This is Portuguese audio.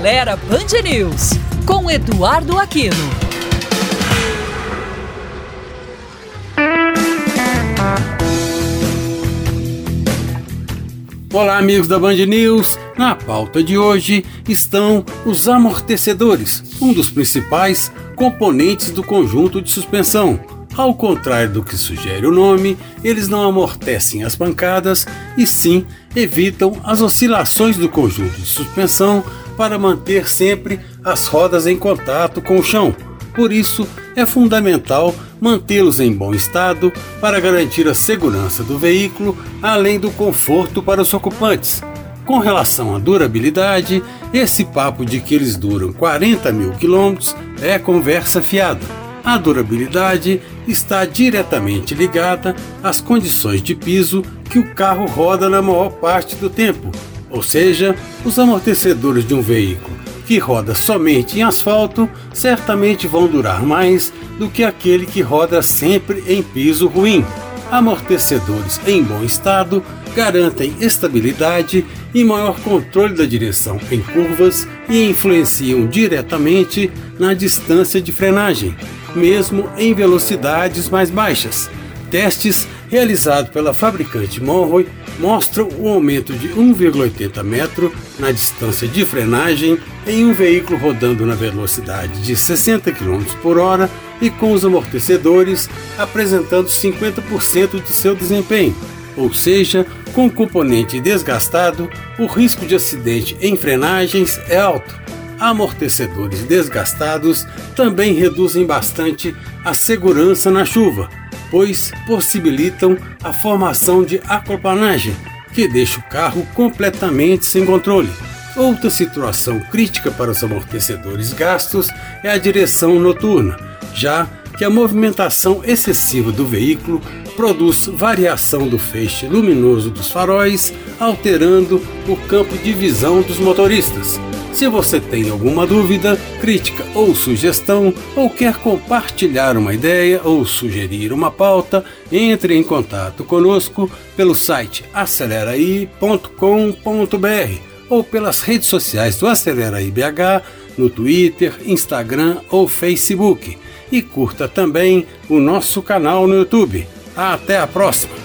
Acelera Band News, com Eduardo Aquino. Olá, amigos da Band News. Na pauta de hoje estão os amortecedores, um dos principais componentes do conjunto de suspensão. Ao contrário do que sugere o nome, eles não amortecem as pancadas e sim evitam as oscilações do conjunto de suspensão para manter sempre as rodas em contato com o chão. Por isso, é fundamental mantê-los em bom estado para garantir a segurança do veículo, além do conforto para os ocupantes. Com relação à durabilidade, esse papo de que eles duram 40 mil quilômetros é conversa fiada. A durabilidade está diretamente ligada às condições de piso que o carro roda na maior parte do tempo, ou seja, os amortecedores de um veículo que roda somente em asfalto certamente vão durar mais do que aquele que roda sempre em piso ruim. Amortecedores em bom estado garantem estabilidade e maior controle da direção em curvas e influenciam diretamente na distância de frenagem, mesmo em velocidades mais baixas. Testes realizados pela fabricante Monroe mostram o um aumento de 1,80 metro na distância de frenagem em um veículo rodando na velocidade de 60 km por hora e com os amortecedores apresentando 50% de seu desempenho, ou seja, com o componente desgastado, o risco de acidente em frenagens é alto. Amortecedores desgastados também reduzem bastante a segurança na chuva, pois possibilitam a formação de aquaplanagem, que deixa o carro completamente sem controle. Outra situação crítica para os amortecedores gastos é a direção noturna, já que a movimentação excessiva do veículo produz variação do feixe luminoso dos faróis, alterando o campo de visão dos motoristas. Se você tem alguma dúvida, crítica ou sugestão, ou quer compartilhar uma ideia ou sugerir uma pauta, entre em contato conosco pelo site aceleraí.com.br ou pelas redes sociais do Acelera IBH no Twitter, Instagram ou Facebook. E curta também o nosso canal no YouTube. Até a próxima!